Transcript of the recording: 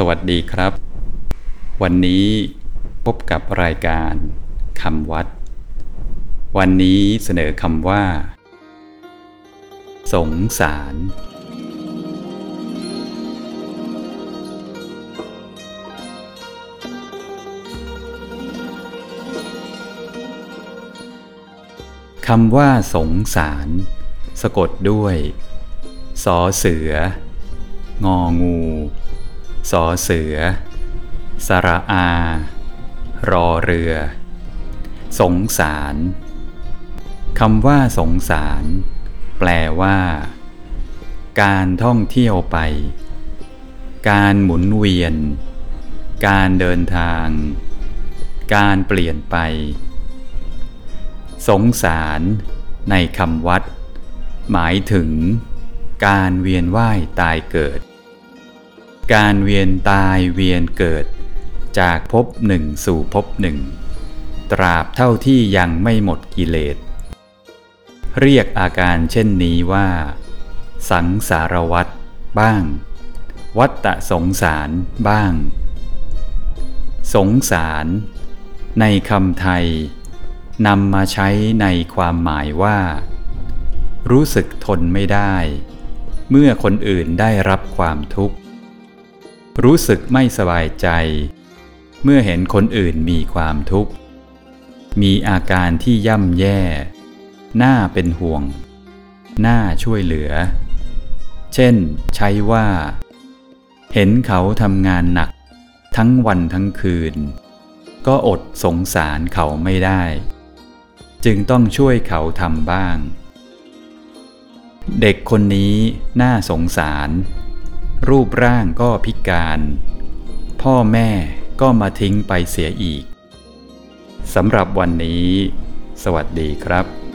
สวัสดีครับ วันนี้พบกับรายการคำวัด วันนี้เสนอคำว่า สงสาร คำว่าสงสาร สะกดด้วยสอเสืององู สอเสือ สระอา รอเรือ สงสารคำว่าสงสาร แปลว่า การท่องเที่ยวไป การหมุนเวียน การเดินทาง การเปลี่ยนไป สงสาร ในคำวัด หมายถึง การเวียนว่ายตายเกิด การเวียนตายเวียนเกิด จากภพหนึ่งสู่ภพหนึ่ง ตราบเท่าที่ยังไม่หมดกิเลส เรียกอาการเช่นนี้ว่า สังสารวัตบ้าง วัตตะสงสารบ้าง สงสาร ในคำไทยนำมาใช้ในความหมายว่า รู้สึกทนไม่ได้ เมื่อคนอื่นได้รับความทุกข์ รู้สึกไม่สบายใจ เมื่อเห็นคนอื่นมีความทุกข์ มีอาการที่ย่ำแย่ น่าเป็นห่วง น่าช่วยเหลือ เช่น ใช้ว่า เห็นเขาทำงานหนัก ทั้งวันทั้งคืน ก็อดสงสารเขาไม่ได้ จึงต้องช่วยเขาทำบ้าง เด็กคนนี้น่าสงสาร รูปร่างก็พิการ พ่อแม่ก็มาทิ้งไปเสียอีกสำหรับวันนี้ สวัสดีครับ